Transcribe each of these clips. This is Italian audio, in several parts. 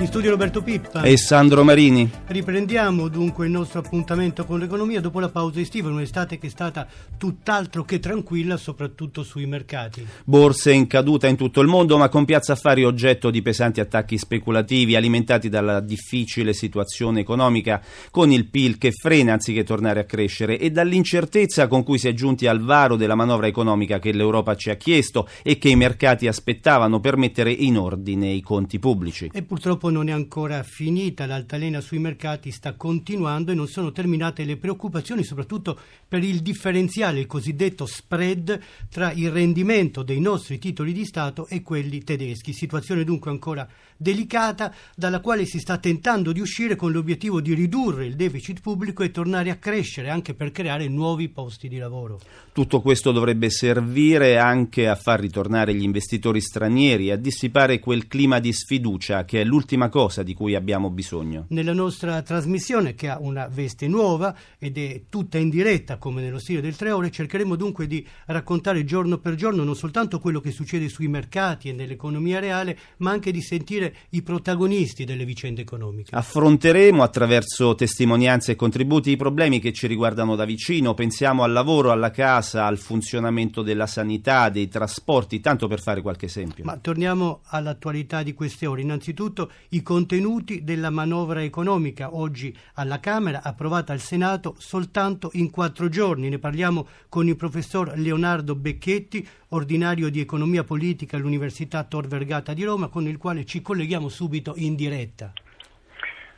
In studio Roberto Pippa e Sandro Marini. Riprendiamo dunque il nostro appuntamento con l'economia dopo la pausa estiva, un'estate che è stata tutt'altro che tranquilla, soprattutto sui mercati. Borse in caduta in tutto il mondo, ma con piazza affari oggetto di pesanti attacchi speculativi alimentati dalla difficile situazione economica, con il PIL che frena anziché tornare a crescere e dall'incertezza con cui si è giunti al varo della manovra economica che l'Europa ci ha chiesto e che i mercati aspettavano per mettere in ordine i conti pubblici. E purtroppo non è ancora finita, l'altalena sui mercati sta continuando e non sono terminate le preoccupazioni soprattutto per il differenziale, il cosiddetto spread tra il rendimento dei nostri titoli di Stato e quelli tedeschi. Situazione dunque ancora delicata dalla quale si sta tentando di uscire con l'obiettivo di ridurre il deficit pubblico e tornare a crescere anche per creare nuovi posti di lavoro. Tutto questo dovrebbe servire anche a far ritornare gli investitori stranieri, a dissipare quel clima di sfiducia che è l'ultima cosa di cui abbiamo bisogno. Nella nostra trasmissione, che ha una veste nuova ed è tutta in diretta come nello stile del tre ore, cercheremo dunque di raccontare giorno per giorno non soltanto quello che succede sui mercati e nell'economia reale, ma anche di sentire i protagonisti delle vicende economiche. Affronteremo attraverso testimonianze e contributi i problemi che ci riguardano da vicino, pensiamo al lavoro, alla casa, al funzionamento della sanità, dei trasporti, tanto per fare qualche esempio. Ma torniamo all'attualità di queste ore. Innanzitutto i contenuti della manovra economica oggi alla Camera, approvata al Senato soltanto in quattro giorni. Ne parliamo con il professor Leonardo Becchetti, ordinario di economia politica all'Università Tor Vergata di Roma, con il quale ci colleghiamo subito in diretta.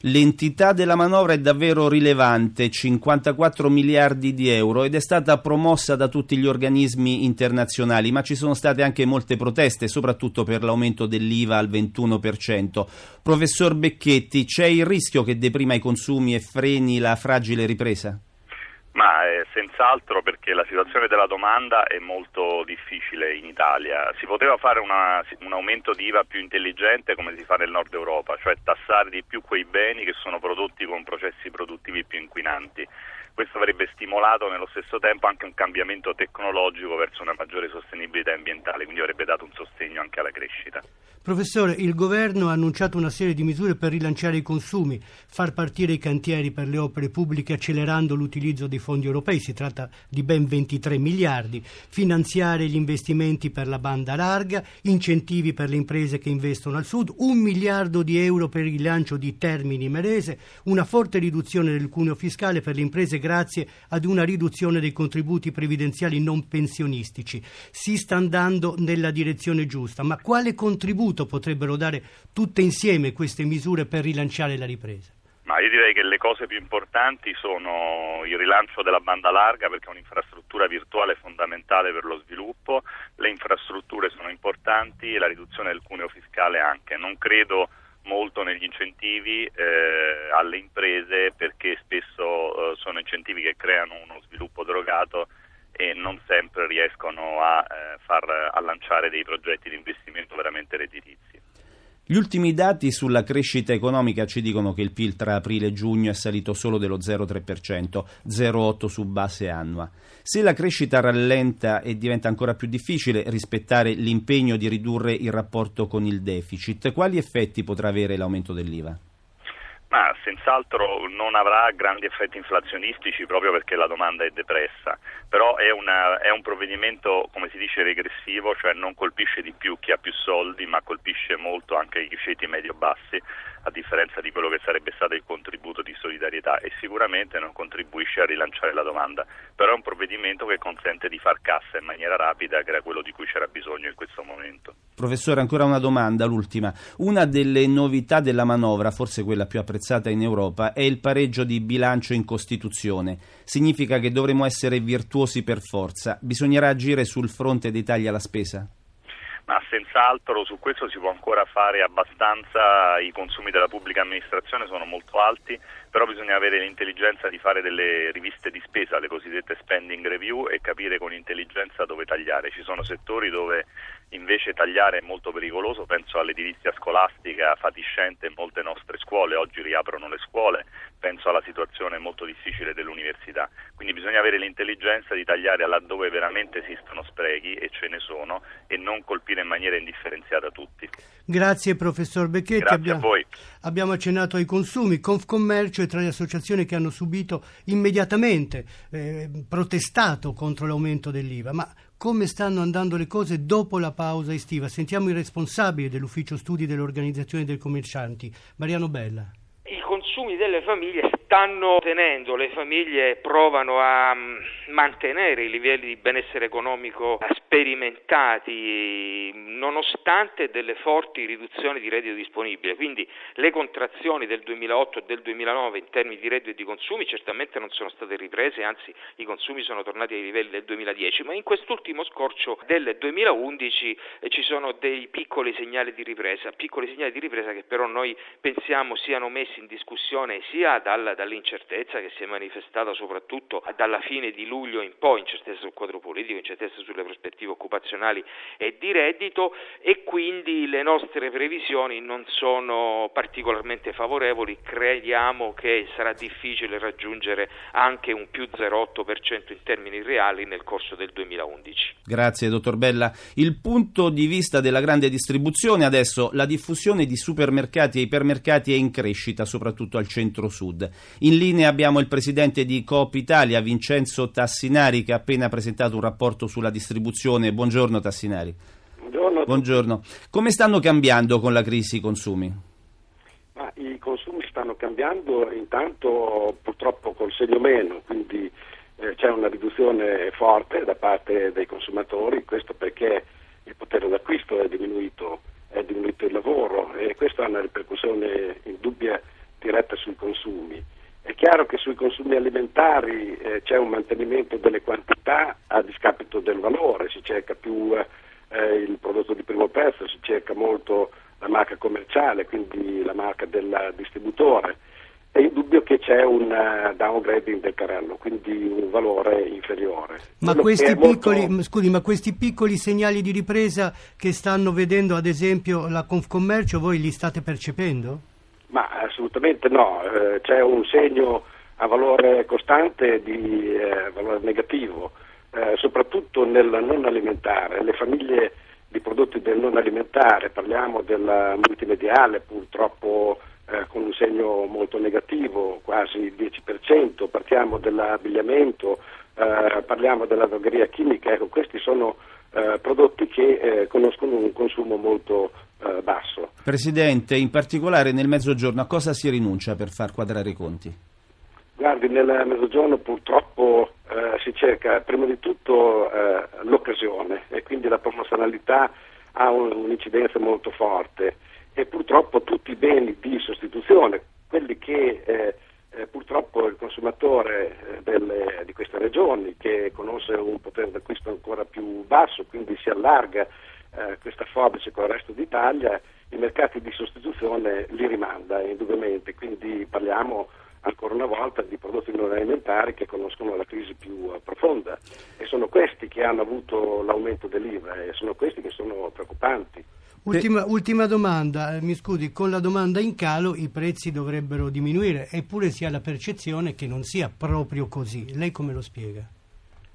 L'entità della manovra è davvero rilevante, 54 miliardi di euro, ed è stata promossa da tutti gli organismi internazionali, ma ci sono state anche molte proteste, soprattutto per l'aumento dell'IVA al 21%. Professor Becchetti, c'è il rischio che deprima i consumi e freni la fragile ripresa? Ma eh, senz'altro perché la situazione della domanda è molto difficile in Italia. Si poteva fare una, un aumento di IVA più intelligente come si fa nel nord Europa, cioè tassare di più quei beni che sono prodotti con processi produttivi più inquinanti. Questo avrebbe stimolato nello stesso tempo anche un cambiamento tecnologico verso una maggiore sostenibilità ambientale, quindi avrebbe dato un sostegno anche alla crescita. Professore, il governo ha annunciato una serie di misure per rilanciare i consumi, far partire i cantieri per le opere pubbliche accelerando l'utilizzo dei fondi europei, si tratta di ben 23 miliardi, finanziare gli investimenti per la banda larga, incentivi per le imprese che investono al sud, un miliardo di euro per il rilancio di Termini Merese, una forte riduzione del cuneo fiscale per le imprese grazie ad una riduzione dei contributi previdenziali non pensionistici. Si sta andando nella direzione giusta, ma quale contributo potrebbero dare tutte insieme queste misure per rilanciare la ripresa? Ma io direi che le cose più importanti sono il rilancio della banda larga perché è un'infrastruttura virtuale fondamentale per lo sviluppo, le infrastrutture sono importanti e la riduzione del cuneo fiscale anche. Non credo molto negli incentivi eh, alle imprese perché spesso eh, sono incentivi che creano uno sviluppo drogato e non sempre riescono a, eh, far, a lanciare dei progetti di investimento veramente redditizi. Gli ultimi dati sulla crescita economica ci dicono che il PIL tra aprile e giugno è salito solo dello 0,3%, 0,8% su base annua. Se la crescita rallenta e diventa ancora più difficile rispettare l'impegno di ridurre il rapporto con il deficit, quali effetti potrà avere l'aumento dell'IVA? Ma senz'altro non avrà grandi effetti inflazionistici proprio perché la domanda è depressa, però è, una, è, un provvedimento, come si dice, regressivo, cioè non colpisce di più chi ha più soldi, ma colpisce molto anche i ceti medio-bassi, a differenza di quello che sarebbe stato il contributo di solidarietà e sicuramente non contribuisce a rilanciare la domanda, però è un provvedimento che consente di far cassa in maniera rapida, che era quello di cui c'era bisogno in questo momento. Professore, ancora una domanda, l'ultima. Una delle novità della manovra, forse quella più apprezzata, in Europa è il pareggio di bilancio in Costituzione. Significa che dovremo essere virtuosi per forza. Bisognerà agire sul fronte dei tagli alla spesa? Ma senz'altro su questo si può ancora fare abbastanza, i consumi della pubblica amministrazione sono molto alti, però bisogna avere l'intelligenza di fare delle riviste di spesa, le cosiddette spending review e capire con intelligenza dove tagliare. Ci sono settori dove invece tagliare è molto pericoloso, penso all'edilizia scolastica fatiscente in molte nostre scuole, oggi riaprono le scuole, penso alla situazione molto difficile dell'università. Quindi bisogna avere l'intelligenza di tagliare laddove veramente esistono sprechi e ce ne sono e non colpire in maniera indifferenziata tutti. Grazie professor Becchetti. Grazie abbiamo, a voi. Abbiamo accennato ai consumi. Confcommercio è tra le associazioni che hanno subito immediatamente eh, protestato contro l'aumento dell'IVA. Ma come stanno andando le cose dopo la pausa estiva? Sentiamo il responsabile dell'ufficio studi dell'Organizzazione dei Commercianti, Mariano Bella. Consumi delle famiglie stanno tenendo, le famiglie provano a mm, mantenere i livelli di benessere economico sperimentati nonostante delle forti riduzioni di reddito disponibile, quindi le contrazioni del 2008 e del 2009 in termini di reddito e di consumi certamente non sono state riprese, anzi i consumi sono tornati ai livelli del 2010, ma in quest'ultimo scorcio del 2011 eh, ci sono dei piccoli segnali di ripresa, piccoli segnali di ripresa che però noi pensiamo siano messi in discussione sia dal, dall'incertezza che si è manifestata soprattutto dalla fine di luglio in poi, incertezza sul quadro politico, incertezza sulle prospettive occupazionali e di reddito e quindi le nostre previsioni non sono particolarmente favorevoli, crediamo che sarà difficile raggiungere anche un più 0,8% in termini reali nel corso del 2011. Grazie dottor Bella. Il punto di vista della grande distribuzione adesso, la diffusione di supermercati e ipermercati è in crescita, soprattutto al centro-sud. In linea abbiamo il presidente di Coop Italia, Vincenzo Tassinari, che ha appena presentato un rapporto sulla distribuzione. Buongiorno Tassinari. Buongiorno. Buongiorno. Come stanno cambiando con la crisi i consumi? Ma I consumi stanno cambiando intanto purtroppo col segno meno, quindi eh, c'è una riduzione forte da parte dei consumatori, questo perché il potere d'acquisto è diminuito, è diminuito il lavoro e questo ha una ripercussione indubbia diretta sui consumi. È chiaro che sui consumi alimentari eh, c'è un mantenimento delle quantità a discapito del valore, si cerca più eh, il prodotto di primo prezzo, si cerca molto la marca commerciale, quindi la marca del distributore. È indubbio che c'è un uh, downgrading del carrello, quindi un valore inferiore. Ma questi, piccoli, molto... scusi, ma questi, piccoli, segnali di ripresa che stanno vedendo ad esempio la Confcommercio, voi li state percependo? Ma assolutamente no, eh, c'è un segno a valore costante di eh, valore negativo, eh, soprattutto nel non alimentare. Le famiglie di prodotti del non alimentare, parliamo del multimediale purtroppo eh, con un segno molto negativo, quasi il 10%, partiamo dell'abbigliamento, eh, parliamo della drogheria chimica, ecco, questi sono eh, prodotti che eh, conoscono un consumo molto basso. Presidente, in particolare nel mezzogiorno a cosa si rinuncia per far quadrare i conti? Guardi, nel mezzogiorno purtroppo eh, si cerca prima di tutto l'occasione e quindi la promozionalità ha un, un'incidenza molto forte e purtroppo tutti i beni di sostituzione, quelli che eh, eh, purtroppo il consumatore eh, delle, di queste regioni che conosce un potere d'acquisto ancora più basso, quindi si allarga eh, questa forbice con il resto d'Italia, i mercati di sostituzione li rimanda indubbiamente, quindi parliamo ancora una volta di prodotti non alimentari che conoscono la crisi più uh, profonda e sono questi che hanno avuto l'aumento dell'IVA e sono questi che sono preoccupanti. Ultima, ultima, domanda, eh, mi scusi, con la domanda in calo i prezzi dovrebbero diminuire, eppure si ha la percezione che non sia proprio così. Lei come lo spiega?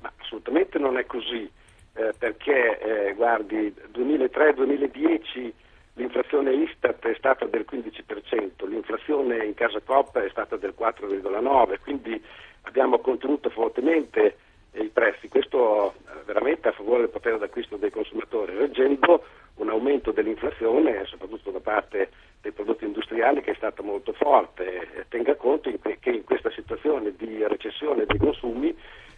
Ma assolutamente non è così, eh, perché eh, guardi, 2003-2010 l'inflazione Istat è stata del 15%, l'inflazione in casa Coop è stata del 4,9%, quindi abbiamo contenuto fortemente i prezzi, questo eh, veramente a favore del potere d'acquisto dei consumatori, reggendo un aumento dell'inflazione, soprattutto da parte dei prodotti industriali, che è stato molto forte. Tenga conto che in questa situazione di recessione dei consumi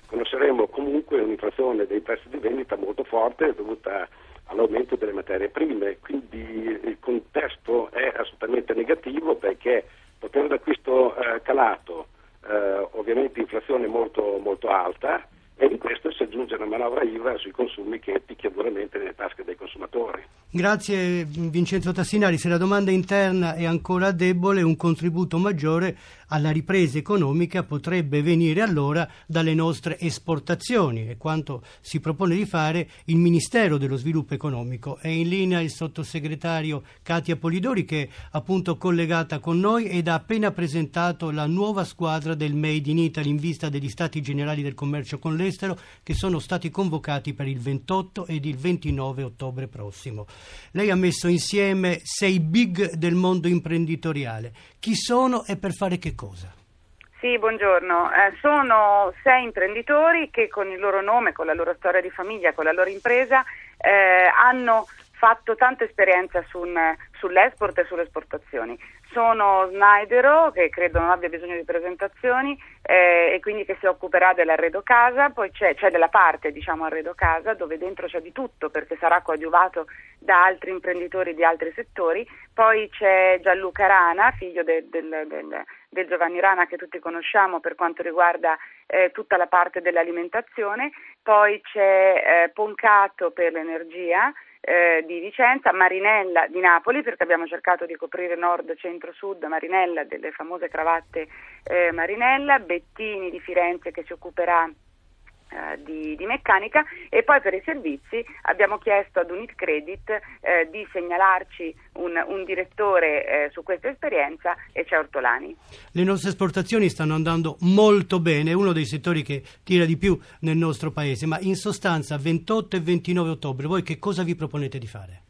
conosceremo comunque un'inflazione dei prezzi di vendita molto forte dovuta all'aumento delle materie prime, quindi il contesto è assolutamente negativo perché potere d'acquisto eh, calato, eh, ovviamente inflazione molto, molto alta e in questo si aggiunge una manovra IVA sui consumi che picchia duramente nelle tasche dei consumatori. Grazie Vincenzo Tassinari, se la domanda interna è ancora debole un contributo maggiore alla ripresa economica potrebbe venire allora dalle nostre esportazioni e quanto si propone di fare il Ministero dello Sviluppo Economico. È in linea il sottosegretario Katia Polidori che è appunto collegata con noi ed ha appena presentato la nuova squadra del Made in Italy in vista degli Stati Generali del Commercio con l'Estero che sono stati convocati per il 28 ed il 29 ottobre prossimo. Lei ha messo insieme sei big del mondo imprenditoriale. Chi sono e per fare che cosa? Sì, buongiorno. Eh, sono sei imprenditori che con il loro nome, con la loro storia di famiglia, con la loro impresa eh, hanno fatto tanta esperienza su un, sull'export e sulle esportazioni. Sono Snydero, che credo non abbia bisogno di presentazioni, eh, e quindi che si occuperà dell'arredo casa, poi c'è, c'è, della parte diciamo arredo casa, dove dentro c'è di tutto perché sarà coadiuvato da altri imprenditori di altri settori, poi c'è Gianluca Rana, figlio del, del, del, del Giovanni Rana che tutti conosciamo per quanto riguarda eh, tutta la parte dell'alimentazione, poi c'è eh, Poncato per l'energia, eh, di Vicenza, Marinella di Napoli, perché abbiamo cercato di coprire nord, centro, sud, Marinella, delle famose cravatte eh, Marinella, Bettini di Firenze che si occuperà eh, di, di, meccanica e poi per i servizi abbiamo chiesto ad Unit Credit eh, di segnalarci un, un direttore eh, su questa esperienza e c'è Ortolani. Le nostre esportazioni stanno andando molto bene, è uno dei settori che tira di più nel nostro paese, ma in sostanza 28 e 29 ottobre voi che cosa vi proponete di fare?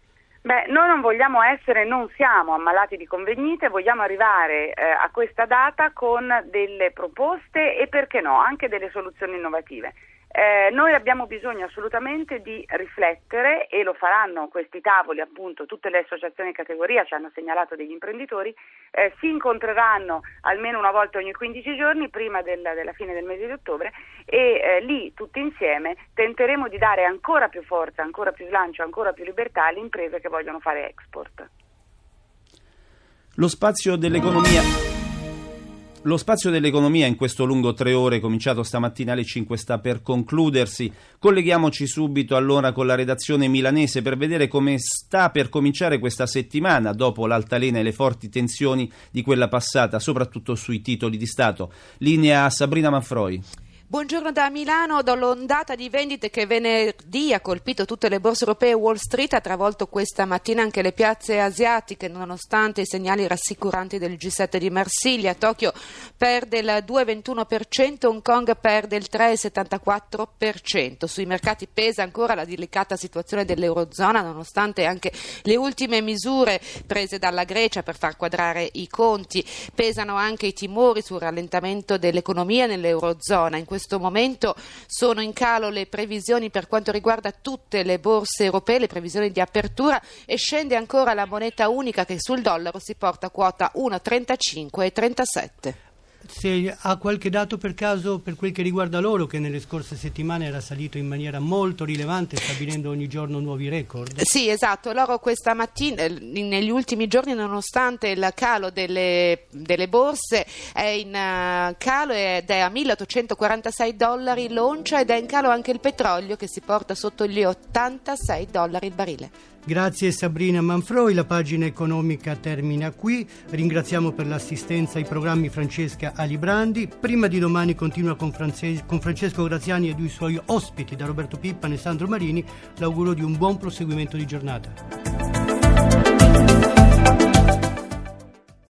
Beh, noi non vogliamo essere, non siamo ammalati di convegnite, vogliamo arrivare eh, a questa data con delle proposte e perché no, anche delle soluzioni innovative. Eh, noi abbiamo bisogno assolutamente di riflettere e lo faranno questi tavoli, appunto tutte le associazioni di categoria ci hanno segnalato degli imprenditori, eh, si incontreranno almeno una volta ogni 15 giorni prima del, della fine del mese di ottobre e eh, lì tutti insieme tenteremo di dare ancora più forza, ancora più slancio, ancora più libertà alle imprese che vogliono fare export. Lo spazio dell'economia. Lo spazio dell'economia in questo lungo tre ore, cominciato stamattina alle 5, sta per concludersi. Colleghiamoci subito allora con la redazione milanese per vedere come sta per cominciare questa settimana, dopo l'altalena e le forti tensioni di quella passata, soprattutto sui titoli di Stato. Linea Sabrina Manfroi. Buongiorno da Milano, dall'ondata di vendite che venerdì ha colpito tutte le borse europee Wall Street, ha travolto questa mattina anche le piazze asiatiche, nonostante i segnali rassicuranti del G7 di Marsiglia. Tokyo perde il 2,21%, Hong Kong perde il 3,74%. Sui mercati pesa ancora la delicata situazione dell'Eurozona, nonostante anche le ultime misure prese dalla Grecia per far quadrare i conti. Pesano anche i timori sul rallentamento dell'economia nell'Eurozona. In questo momento sono in calo le previsioni per quanto riguarda tutte le borse europee, le previsioni di apertura e scende ancora la moneta unica che sul dollaro si porta a quota 1,35 se ha qualche dato per caso per quel che riguarda l'oro che nelle scorse settimane era salito in maniera molto rilevante stabilendo ogni giorno nuovi record. Sì, esatto, l'oro questa mattina, negli ultimi giorni nonostante il calo delle, delle borse è in uh, calo ed è a 1846 dollari l'oncia ed è in calo anche il petrolio che si porta sotto gli 86 dollari il barile. Grazie Sabrina Manfroi, la pagina economica termina qui. Ringraziamo per l'assistenza ai programmi Francesca Alibrandi. Prima di domani continua con, Frances- con Francesco Graziani e i suoi ospiti da Roberto Pippan e Sandro Marini. L'auguro di un buon proseguimento di giornata.